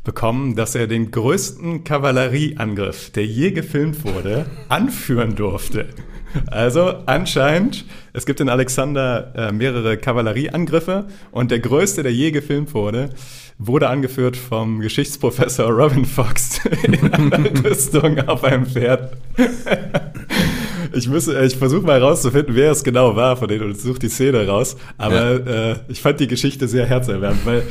bekommen, dass er den größten Kavallerieangriff, der je gefilmt wurde, anführen durfte. Also anscheinend, es gibt in Alexander äh, mehrere Kavallerieangriffe und der größte, der je gefilmt wurde, wurde angeführt vom Geschichtsprofessor Robin Fox in einer Rüstung auf einem Pferd. ich muss, ich versuche mal herauszufinden, wer es genau war von denen und suche die Szene raus. Aber ja. äh, ich fand die Geschichte sehr herzerwärmend, weil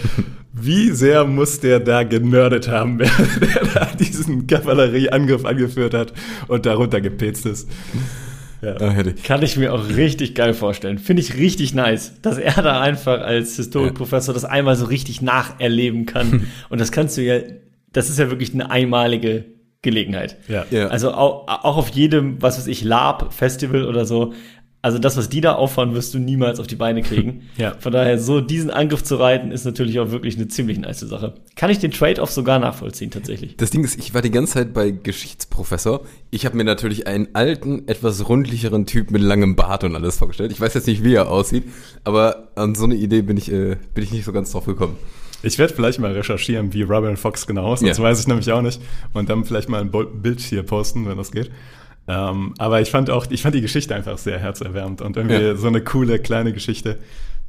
wie sehr muss der da genördet haben, wer, der da diesen Kavallerieangriff angeführt hat und darunter gepetzt ist. Ja. Kann ich mir auch richtig geil vorstellen. Finde ich richtig nice, dass er da einfach als Historikprofessor ja. das einmal so richtig nacherleben kann. Und das kannst du ja, das ist ja wirklich eine einmalige Gelegenheit. Ja. ja. Also auch, auch auf jedem, was weiß ich, Lab-Festival oder so, also das, was die da auffahren, wirst du niemals auf die Beine kriegen. ja. Von daher, so diesen Angriff zu reiten, ist natürlich auch wirklich eine ziemlich nice Sache. Kann ich den Trade-off sogar nachvollziehen, tatsächlich. Das Ding ist, ich war die ganze Zeit bei Geschichtsprofessor. Ich habe mir natürlich einen alten, etwas rundlicheren Typ mit langem Bart und alles vorgestellt. Ich weiß jetzt nicht, wie er aussieht, aber an so eine Idee bin ich, äh, bin ich nicht so ganz drauf gekommen. Ich werde vielleicht mal recherchieren, wie Robin Fox genau aussieht. Ja. Das weiß ich nämlich auch nicht. Und dann vielleicht mal ein Bild hier posten, wenn das geht. Ähm, aber ich fand auch, ich fand die Geschichte einfach sehr herzerwärmend und irgendwie ja. so eine coole kleine Geschichte.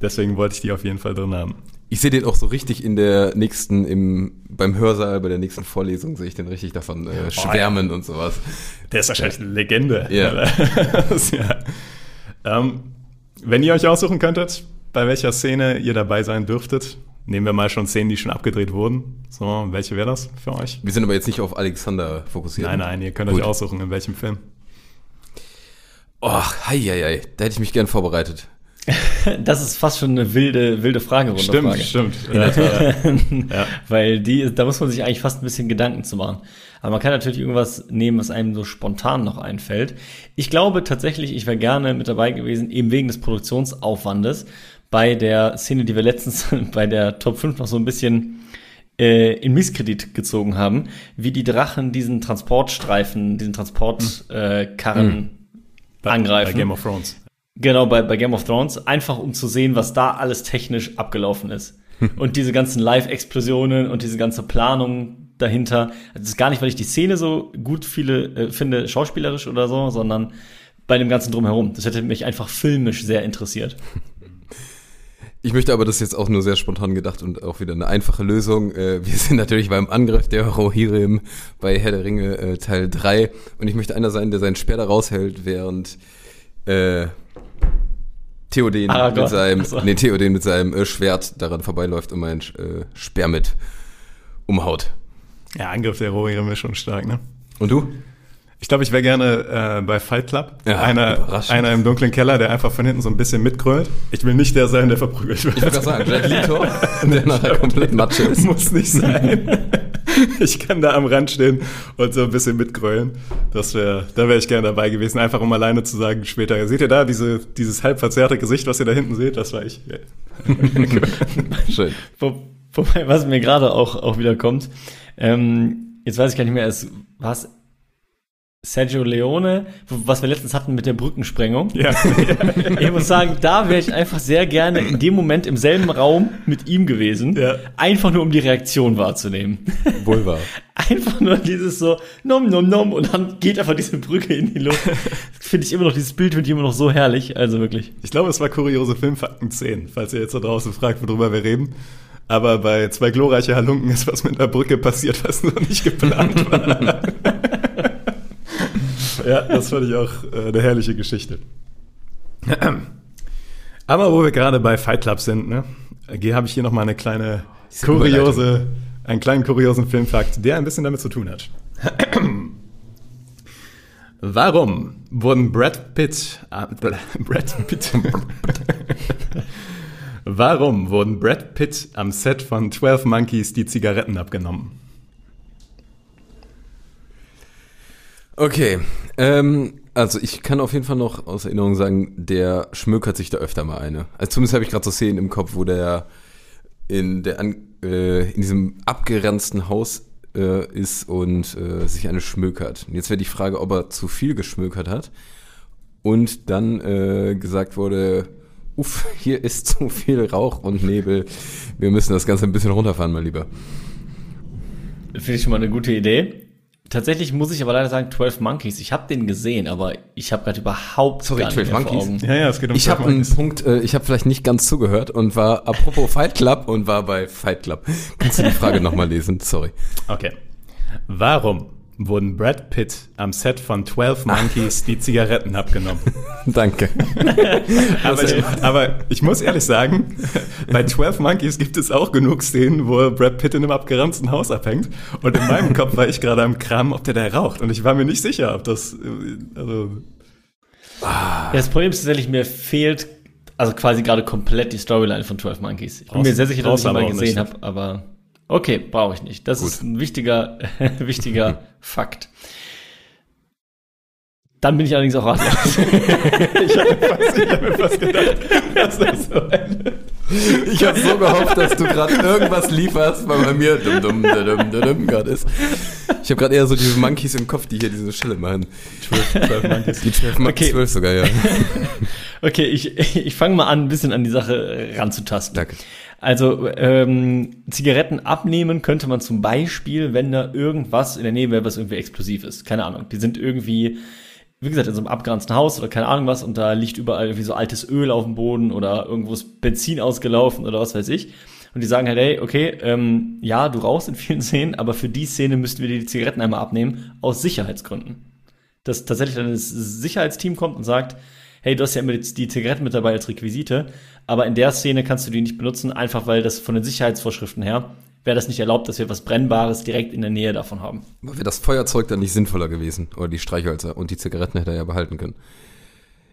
Deswegen wollte ich die auf jeden Fall drin haben. Ich sehe den auch so richtig in der nächsten, im, beim Hörsaal, bei der nächsten Vorlesung sehe ich den richtig davon äh, schwärmen oh, ja. und sowas. Der ist wahrscheinlich eine Legende. Ja. ja. Ähm, wenn ihr euch aussuchen könntet, bei welcher Szene ihr dabei sein dürftet, nehmen wir mal schon Szenen, die schon abgedreht wurden. So, welche wäre das für euch? Wir sind aber jetzt nicht auf Alexander fokussiert. Nein, nein, ihr könnt Gut. euch aussuchen, in welchem Film. Och, hei, hei, hei. da hätte ich mich gern vorbereitet. Das ist fast schon eine wilde, wilde Fragerunde. Stimmt, Frage. stimmt. ja. Weil die, da muss man sich eigentlich fast ein bisschen Gedanken zu machen. Aber man kann natürlich irgendwas nehmen, was einem so spontan noch einfällt. Ich glaube tatsächlich, ich wäre gerne mit dabei gewesen, eben wegen des Produktionsaufwandes, bei der Szene, die wir letztens bei der Top 5 noch so ein bisschen äh, in Misskredit gezogen haben, wie die Drachen diesen Transportstreifen, diesen Transportkarren hm. äh, hm. angreifen. Bei Game of Thrones. Genau, bei, bei Game of Thrones, einfach um zu sehen, was da alles technisch abgelaufen ist. und diese ganzen Live-Explosionen und diese ganze Planung dahinter. Also Das ist gar nicht, weil ich die Szene so gut viele äh, finde, schauspielerisch oder so, sondern bei dem ganzen Drumherum. Das hätte mich einfach filmisch sehr interessiert. Ich möchte aber, das ist jetzt auch nur sehr spontan gedacht und auch wieder eine einfache Lösung. Äh, Wir sind natürlich beim Angriff der Rohirrim bei Herr der Ringe äh, Teil 3 und ich möchte einer sein, der seinen Speer da raushält, während äh, Theoden Aragorn. mit seinem, Ach so. nee, Theoden mit seinem äh, Schwert daran vorbeiläuft und meinen Speer mit umhaut. Ja, Angriff der Rohirrim ist schon stark, ne? Und du? Ich glaube, ich wäre gerne äh, bei Fight Club. Ja, einer, einer im dunklen Keller, der einfach von hinten so ein bisschen mitgrölt. Ich will nicht der sein, der verprügelt wird. Ich gerade sagen, Jack Leto, der nachher komplett Matsche ist. Muss nicht sein. ich kann da am Rand stehen und so ein bisschen mitgrölen. Das wäre, da wäre ich gerne dabei gewesen, einfach um alleine zu sagen später. Seht ihr da diese, dieses halb verzerrte Gesicht, was ihr da hinten seht? Das war ich. Schön. Wo, wobei, was mir gerade auch, auch wieder kommt, ähm, jetzt weiß ich gar nicht mehr, es was Sergio Leone, was wir letztens hatten mit der Brückensprengung. Ja. Ich muss sagen, da wäre ich einfach sehr gerne in dem Moment im selben Raum mit ihm gewesen. Ja. Einfach nur, um die Reaktion wahrzunehmen. Wohl wahr. Einfach nur dieses so, nom, nom, nom, und dann geht einfach diese Brücke in die Luft. Finde ich immer noch, dieses Bild ich immer noch so herrlich. Also wirklich. Ich glaube, es war kuriose Filmfakten 10, falls ihr jetzt da draußen fragt, worüber wir reden. Aber bei zwei glorreiche Halunken ist was mit einer Brücke passiert, was noch nicht geplant war. ja, das fand ich auch äh, eine herrliche Geschichte. Aber wo wir gerade bei Fight Club sind, ne, hier habe ich hier nochmal eine kleine kuriose, einen kleinen kuriosen Filmfakt, der ein bisschen damit zu tun hat. Warum wurden Brad Pitt, äh, Brad Pitt, warum wurden Brad Pitt am Set von 12 Monkeys die Zigaretten abgenommen? Okay, ähm, also ich kann auf jeden Fall noch aus Erinnerung sagen, der schmökert sich da öfter mal eine. Also zumindest habe ich gerade so Szenen im Kopf, wo der in der an, äh, in diesem abgeranzten Haus äh, ist und äh, sich eine schmökert. Und jetzt wäre die Frage, ob er zu viel geschmökert hat und dann äh, gesagt wurde, uff, hier ist zu viel Rauch und Nebel. Wir müssen das Ganze ein bisschen runterfahren, mein Lieber. Finde ich schon mal eine gute Idee. Tatsächlich muss ich aber leider sagen, 12 Monkeys. Ich habe den gesehen, aber ich habe gerade überhaupt Sorry, gar nicht 12 mehr vor Monkeys? Augen. Ja, ja, es geht um Ich 12 habe einen. Punkt, äh, ich habe vielleicht nicht ganz zugehört und war apropos Fight Club und war bei Fight Club. Kannst du die Frage nochmal lesen? Sorry. Okay. Warum wurden Brad Pitt am Set von 12 Monkeys die Zigaretten abgenommen? Danke. aber, ich, aber ich muss ehrlich sagen, bei 12 Monkeys gibt es auch genug Szenen, wo Brad Pitt in einem abgeranzten Haus abhängt. Und in meinem Kopf war ich gerade am Kram, ob der da raucht. Und ich war mir nicht sicher, ob das. äh, Also, Ja, das Problem ist tatsächlich, mir fehlt also quasi gerade komplett die Storyline von 12 Monkeys. Ich bin Brauchst- mir sehr sicher, dass ich aber mal gesehen nicht. habe, aber okay, brauche ich nicht. Das ist ein wichtiger, wichtiger Fakt. Dann bin ich allerdings auch ratlos. ich habe mir, fast- ich hab mir fast gedacht, dass das so eine. Ich habe so gehofft, dass du gerade irgendwas lieferst, weil bei mir dum dum dum dum dum dum gerade ist. Ich habe gerade eher so diese Monkeys im Kopf, die hier diese Schelle machen. 12 Monkeys. Die 12 Monkeys, Okay. 12 sogar, ja. Okay, ich, ich fange mal an, ein bisschen an die Sache ranzutasten. Danke. Also ähm, Zigaretten abnehmen könnte man zum Beispiel, wenn da irgendwas in der Nähe wäre, was irgendwie explosiv ist. Keine Ahnung. Die sind irgendwie, wie gesagt, in so einem abgeranzten Haus oder keine Ahnung was und da liegt überall irgendwie so altes Öl auf dem Boden oder irgendwo ist Benzin ausgelaufen oder was weiß ich. Und die sagen halt, hey, okay, ähm, ja, du rauchst in vielen Szenen, aber für die Szene müssten wir dir die Zigaretten einmal abnehmen, aus Sicherheitsgründen. Dass tatsächlich dann das Sicherheitsteam kommt und sagt, hey, du hast ja immer die, die Zigaretten mit dabei als Requisite, aber in der Szene kannst du die nicht benutzen, einfach weil das von den Sicherheitsvorschriften her wäre das nicht erlaubt, dass wir was Brennbares direkt in der Nähe davon haben. Wäre das Feuerzeug dann nicht sinnvoller gewesen? Oder die Streichhölzer? Und die Zigaretten hätte er ja behalten können.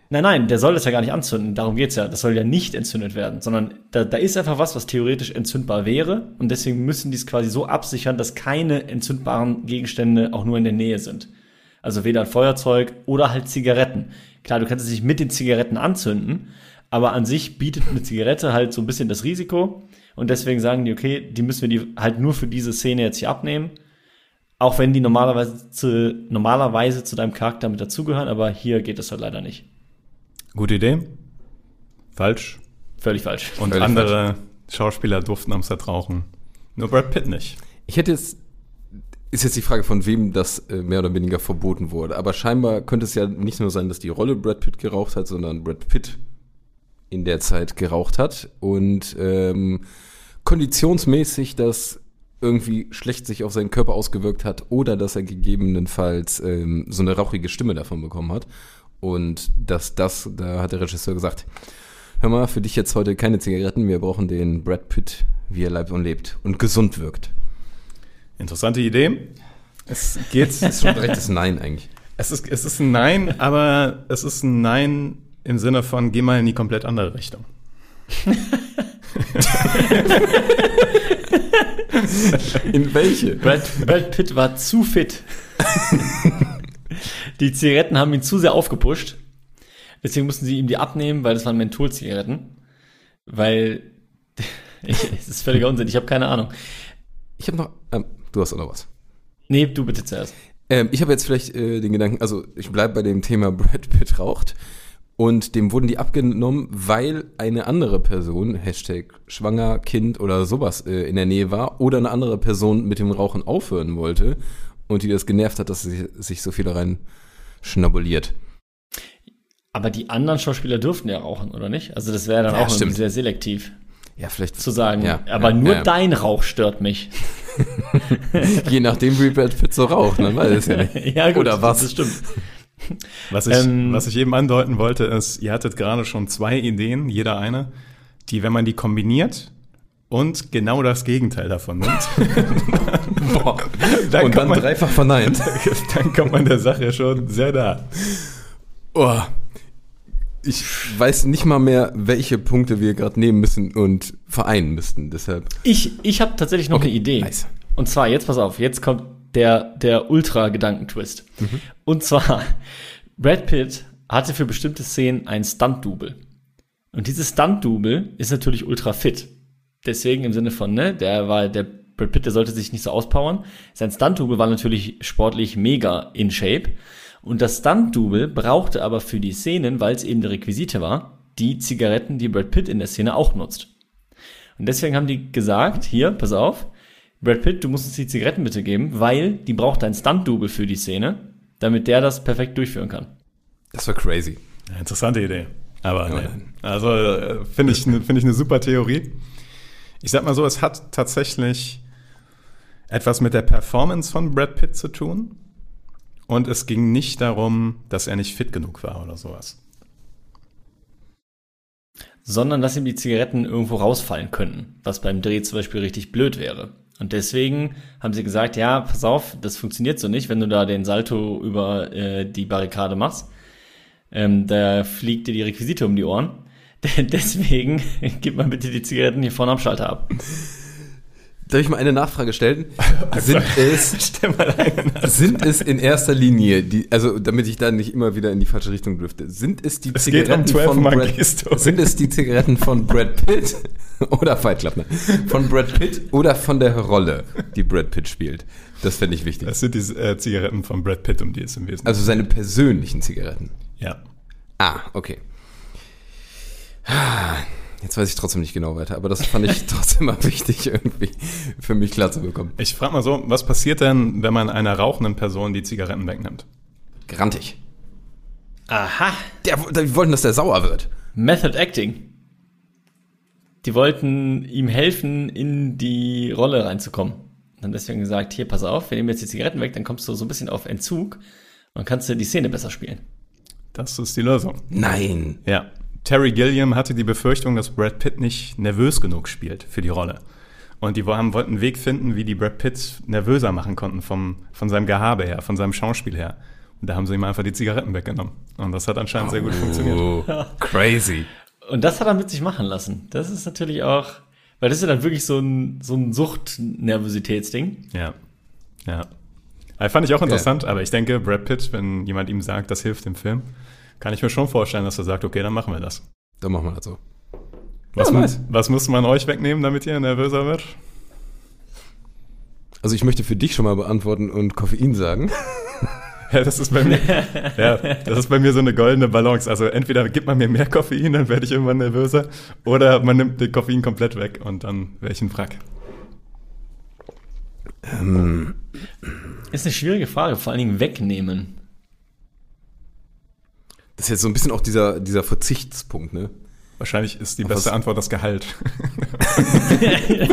Nein, nein, der soll das ja gar nicht anzünden. Darum geht's ja. Das soll ja nicht entzündet werden, sondern da, da ist einfach was, was theoretisch entzündbar wäre. Und deswegen müssen die es quasi so absichern, dass keine entzündbaren Gegenstände auch nur in der Nähe sind. Also weder ein Feuerzeug oder halt Zigaretten. Klar, du kannst es nicht mit den Zigaretten anzünden, aber an sich bietet eine Zigarette halt so ein bisschen das Risiko. Und deswegen sagen die, okay, die müssen wir die halt nur für diese Szene jetzt hier abnehmen. Auch wenn die normalerweise zu, normalerweise zu deinem Charakter mit dazugehören, aber hier geht es halt leider nicht. Gute Idee. Falsch. Völlig falsch. Und Völlig andere Schauspieler durften am Set rauchen. Nur Brad Pitt nicht. Ich hätte jetzt, ist jetzt die Frage, von wem das äh, mehr oder weniger verboten wurde. Aber scheinbar könnte es ja nicht nur sein, dass die Rolle Brad Pitt geraucht hat, sondern Brad Pitt in der Zeit geraucht hat und ähm, konditionsmäßig das irgendwie schlecht sich auf seinen Körper ausgewirkt hat oder dass er gegebenenfalls ähm, so eine rauchige Stimme davon bekommen hat. Und dass das, da hat der Regisseur gesagt, hör mal, für dich jetzt heute keine Zigaretten, wir brauchen den Brad Pitt, wie er lebt und lebt und gesund wirkt. Interessante Idee. Es geht. Das ist schon ein rechtes Nein eigentlich. es, ist, es ist ein Nein, aber es ist ein Nein im Sinne von, geh mal in die komplett andere Richtung. In welche? Brad, Brad Pitt war zu fit. die Zigaretten haben ihn zu sehr aufgepusht. Deswegen mussten sie ihm die abnehmen, weil das waren Mentholzigaretten. Weil ich, es ist völliger Unsinn. Ich habe keine Ahnung. Ich habe noch, ähm, du hast auch noch was. Nee, du bitte zuerst. Ähm, ich habe jetzt vielleicht äh, den Gedanken, also ich bleibe bei dem Thema Brad Pitt raucht und dem wurden die abgenommen, weil eine andere Person, Hashtag schwanger, Kind oder sowas äh, in der Nähe war oder eine andere Person mit dem Rauchen aufhören wollte und die das genervt hat, dass sie sich so viel rein schnabuliert. Aber die anderen Schauspieler durften ja rauchen, oder nicht? Also das wäre dann Ja, auch sehr selektiv Ja, vielleicht zu sagen. Ja, aber ja, nur dein Rauch stört mich. Je nachdem, wie Brad Pitt so raucht, man weiß es ja nicht. ja, gut, Oder was? Das stimmt. Was ich, Ähm, was ich eben andeuten wollte, ist, ihr hattet gerade schon zwei Ideen, jeder eine, die, wenn man die kombiniert und genau das Gegenteil davon nimmt, Boah. Dann und kann dann man- dreifach verneint. dann kommt man der Sache schon sehr nah. Oh. Ich weiß nicht mal mehr, welche Punkte wir gerade nehmen müssen und vereinen müssten. Deshalb. Ich, ich habe tatsächlich noch Okay, eine Idee. nice. Und zwar, jetzt pass auf, jetzt kommt der, der Ultra-Gedankentwist. Mhm. Und zwar, Brad Pitt hatte für bestimmte Szenen ein Stunt-Double. Und dieses Stunt-Double ist natürlich ultra fit. Deswegen im Sinne von, ne, der war, der Brad Pitt, der sollte sich nicht so auspowern. Sein Stunt-Double war natürlich sportlich mega in Shape. Und das Stunt-Double brauchte aber für die Szenen, weil es eben die Requisite war, die Zigaretten, die Brad Pitt in der Szene auch nutzt. Und deswegen haben die gesagt, hier, pass auf, Brad Pitt, du musst uns die Zigaretten bitte geben, weil die braucht ein Stunt-Double für die Szene, damit der das perfekt durchführen kann. Das war crazy. Ja, interessante Idee. Aber Ja. nee. Also äh, finde ich, ne- finde ich eine super Theorie. Ich sag mal so, es hat tatsächlich etwas mit der Performance von Brad Pitt zu tun. Und es ging nicht darum, dass er nicht fit genug war oder sowas. Sondern, dass ihm die Zigaretten irgendwo rausfallen könnten, was beim Dreh zum Beispiel richtig blöd wäre. Und deswegen haben sie gesagt, ja, pass auf, das funktioniert so nicht, wenn du da den Salto über äh, die Barrikade machst. Ähm, da fliegt dir die Requisite um die Ohren. Deswegen gib mal bitte die Zigaretten hier vorne am Schalter ab. Darf ich mal eine Nachfrage stellen? Sind es, sind es in erster Linie, die, also damit ich da nicht immer wieder in die falsche Richtung drifte, sind es die Es geht um Zigaretten 12 von Brad, sind es die Zigaretten von Brad Pitt oder Fight Club, ne? Von Brad Pitt oder von der Rolle, die Brad Pitt spielt? Das fände ich wichtig. Das sind die äh, Zigaretten von Brad Pitt, um die es im Wesentlichen Also seine persönlichen Zigaretten. Ja. Ah, okay. Jetzt weiß ich trotzdem nicht genau weiter, aber das fand ich trotzdem mal wichtig, irgendwie für mich klar zu bekommen. Ich frage mal so, was passiert denn, wenn man einer rauchenden Person die Zigaretten wegnimmt? Grantig. Aha. Der, die wollten, dass der sauer wird. Method Acting. Die wollten ihm helfen, in die Rolle reinzukommen. Und haben deswegen gesagt, hier, pass auf, wir nehmen jetzt die Zigaretten weg, dann kommst du so ein bisschen auf Entzug und kannst du die Szene besser spielen. Das ist die Lösung. Nein. Ja. Terry Gilliam hatte die Befürchtung, dass Brad Pitt nicht nervös genug spielt für die Rolle. Und die haben, wollten einen Weg finden, wie die Brad Pitt nervöser machen konnten vom, von seinem Gehabe her, von seinem Schauspiel her. Und da haben sie ihm einfach die Zigaretten weggenommen. Und das hat anscheinend sehr gut funktioniert. Oh, crazy. Und das hat er mit sich machen lassen. Das ist natürlich auch, weil das ist ja dann wirklich so ein, so ein Sucht-Nervositätsding. Ja. Ja. Aber fand ich auch interessant, aber ich denke, Brad Pitt, wenn jemand ihm sagt, das hilft dem Film, kann ich mir schon vorstellen, dass er sagt, okay, dann machen wir das. Dann machen wir das so. Was, Ja, nice. was muss man euch wegnehmen, damit ihr nervöser wird? Also ich möchte für dich schon mal beantworten und Koffein sagen. Ja, das ist bei mir, ja, das ist bei mir so eine goldene Balance. Also entweder gibt man mir mehr Koffein, dann werde ich irgendwann nervöser, oder man nimmt den Koffein komplett weg und dann wäre ich ein Wrack. Ist eine schwierige Frage, vor allen Dingen wegnehmen. Das ist jetzt so ein bisschen auch dieser, dieser Verzichtspunkt, ne? Wahrscheinlich ist die Auf beste was- Antwort das Gehalt.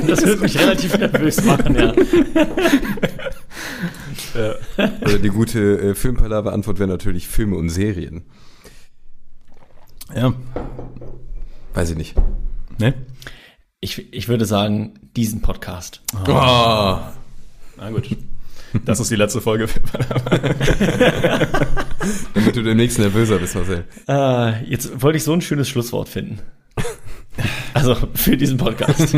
das würde mich relativ nervös machen, ja. Oder die gute äh, Filmpalava-Antwort wäre natürlich Filme und Serien. ja. Weiß ich nicht. Ne? Ich, ich würde sagen, diesen Podcast. Na gut. Das ist die letzte Folge. Damit du demnächst nervöser bist, Marcel. Äh, jetzt wollte ich so ein schönes Schlusswort finden. Also für diesen Podcast.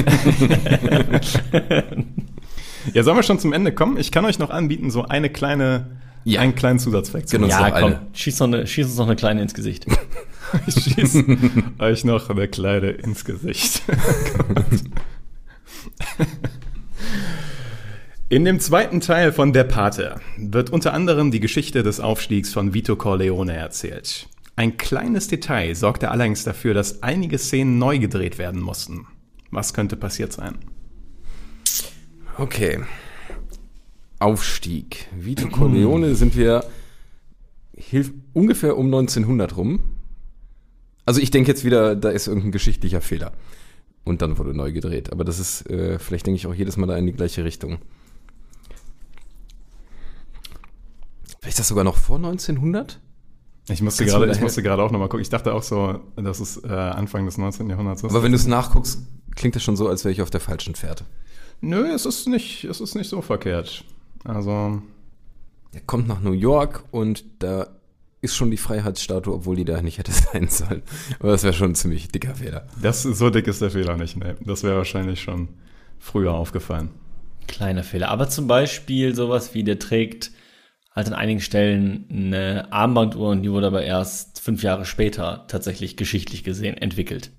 Ja, sollen wir schon zum Ende kommen? Ich kann euch noch anbieten, so eine kleine, Ja. einen kleinen Zusatzfact zu Genau. ja, komm, eine. schieß, noch eine, schieß uns noch eine kleine ins Gesicht. Ich schieße euch noch eine kleine ins Gesicht. In dem zweiten Teil von Der Pate wird unter anderem die Geschichte des Aufstiegs von Vito Corleone erzählt. Ein kleines Detail sorgte allerdings dafür, dass einige Szenen neu gedreht werden mussten. Was könnte passiert sein? Okay. Aufstieg. Vito Corleone sind wir hilf, ungefähr um 1900 rum. Also ich denke jetzt wieder, da ist irgendein geschichtlicher Fehler. Und dann wurde neu gedreht. Aber das ist, äh, vielleicht denke ich auch jedes Mal da in die gleiche Richtung. Vielleicht das sogar noch vor 1900? Ich musste gerade, ich musste gerade auch nochmal gucken. Ich dachte auch so, dass es äh, Anfang des 19. Jahrhunderts ist. Aber wenn du es nachguckst, klingt das schon so, als wäre ich auf der falschen Fährte. Nö, es ist nicht, es ist nicht so verkehrt. Also, Er kommt nach New York und da ist schon die Freiheitsstatue, obwohl die da nicht hätte sein sollen. Aber das wäre schon ein ziemlich dicker Fehler. das so dick ist der Fehler nicht. Nee, das wäre wahrscheinlich schon früher aufgefallen. Kleiner Fehler. Aber zum Beispiel sowas wie, der trägt halt an einigen Stellen eine Armbanduhr und die wurde aber erst fünf Jahre später tatsächlich geschichtlich gesehen entwickelt.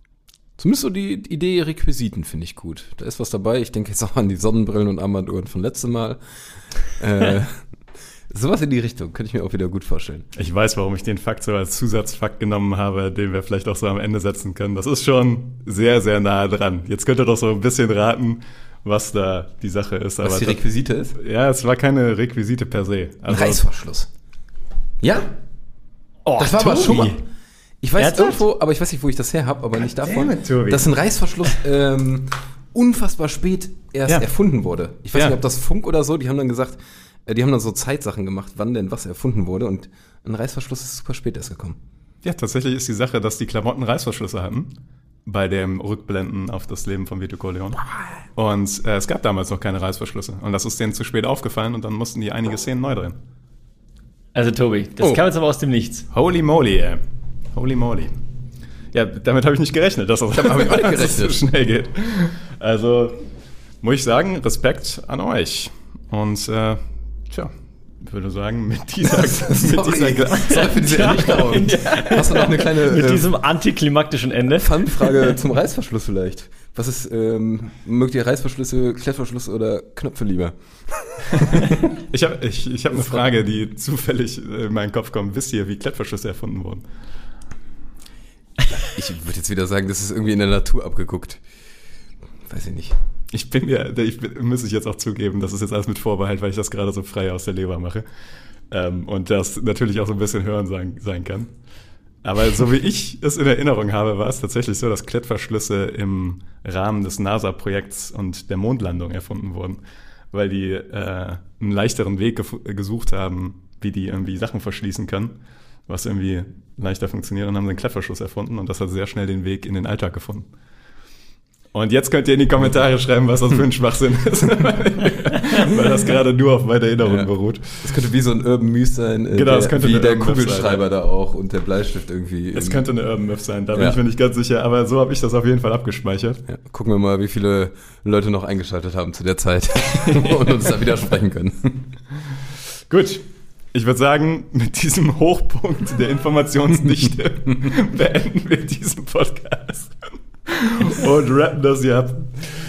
Zumindest so die Idee Requisiten finde ich gut. Da ist was dabei. Ich denke jetzt auch an die Sonnenbrillen und Armbanduhren von letztem Mal. Äh, sowas in die Richtung könnte ich mir auch wieder gut vorstellen. Ich weiß, warum ich den Fakt so als Zusatzfakt genommen habe, den wir vielleicht auch so am Ende setzen können. Das ist schon sehr, sehr nah dran. Jetzt könnt ihr doch so ein bisschen raten, was da die Sache ist. Was die das- Requisite ist? ja, es war keine Requisite per se. Ein Also, Reißverschluss. Ja, Oh, das war aber schon mal. Ich weiß Ernsthaft? irgendwo, aber ich weiß nicht, wo ich das her habe, aber nicht davon, it, Tobi. dass ein Reißverschluss ähm, unfassbar spät erst Ja. erfunden wurde. Ich weiß Ja. nicht, ob das Funk oder so, die haben dann gesagt, äh, die haben dann so Zeitsachen gemacht, wann denn was erfunden wurde und ein Reißverschluss ist super spät erst gekommen. Ja, tatsächlich ist die Sache, dass die Klamotten Reißverschlüsse hatten bei dem Rückblenden auf das Leben von Vito Corleone. Und äh, es gab damals noch keine Reißverschlüsse. Und das ist denen zu spät aufgefallen und dann mussten die einige Szenen neu drehen. Also Tobi, das Oh. kam jetzt aber aus dem Nichts. Holy moly, ey. Holy moly. Ja, damit habe ich nicht gerechnet, dass das, dass es so gerechnet. schnell geht. Also muss ich sagen, Respekt an euch. Und äh, tja, würde sagen, mit dieser, mit dieser sorry für diese Ernüchterung. Hast du noch eine kleine Mit äh, diesem antiklimaktischen Ende. Fun-Frage zum Reißverschluss vielleicht? Was ist, ähm, mögt ihr Reißverschlüsse, Klettverschluss oder Knöpfe lieber? Ich habe ich, ich hab eine Frage, die zufällig in meinen Kopf kommt. Wisst ihr, wie Klettverschlüsse erfunden wurden? Ich würde jetzt wieder sagen, das ist irgendwie in der Natur abgeguckt. Weiß ich nicht. Ich bin mir, ich muss ich jetzt auch zugeben, das ist jetzt alles mit Vorbehalt, weil ich das gerade so frei aus der Leber mache. Ähm, und das natürlich auch so ein bisschen hören sein, sein kann. Aber so wie ich es in Erinnerung habe, war es tatsächlich so, dass Klettverschlüsse im Rahmen des NASA-Projekts und der Mondlandung erfunden wurden, weil die äh, einen leichteren Weg gesucht haben, wie die irgendwie Sachen verschließen können, was irgendwie leichter funktioniert und haben den Klettverschluss erfunden und das hat sehr schnell den Weg in den Alltag gefunden. Und jetzt könnt ihr in die Kommentare schreiben, was das für ein Schwachsinn ist, weil das gerade nur auf meiner Erinnerung Ja. beruht. Das könnte wie so ein Urban Myth sein, äh, Genau, das könnte wie der Kugelschreiber da auch und der Bleistift irgendwie. Es könnte eine Urban Myth sein, da bin Ja. ich mir nicht ganz sicher, aber so habe ich das auf jeden Fall abgespeichert. Ja, gucken wir mal, wie viele Leute noch eingeschaltet haben zu der Zeit und uns da widersprechen können. Gut, ich würde sagen, mit diesem Hochpunkt der Informationsdichte beenden wir diesen Podcast und rappen das hier ab.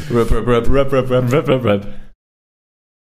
Rap, rap, rap. Rap, rap, rap. Rap, rap, rap.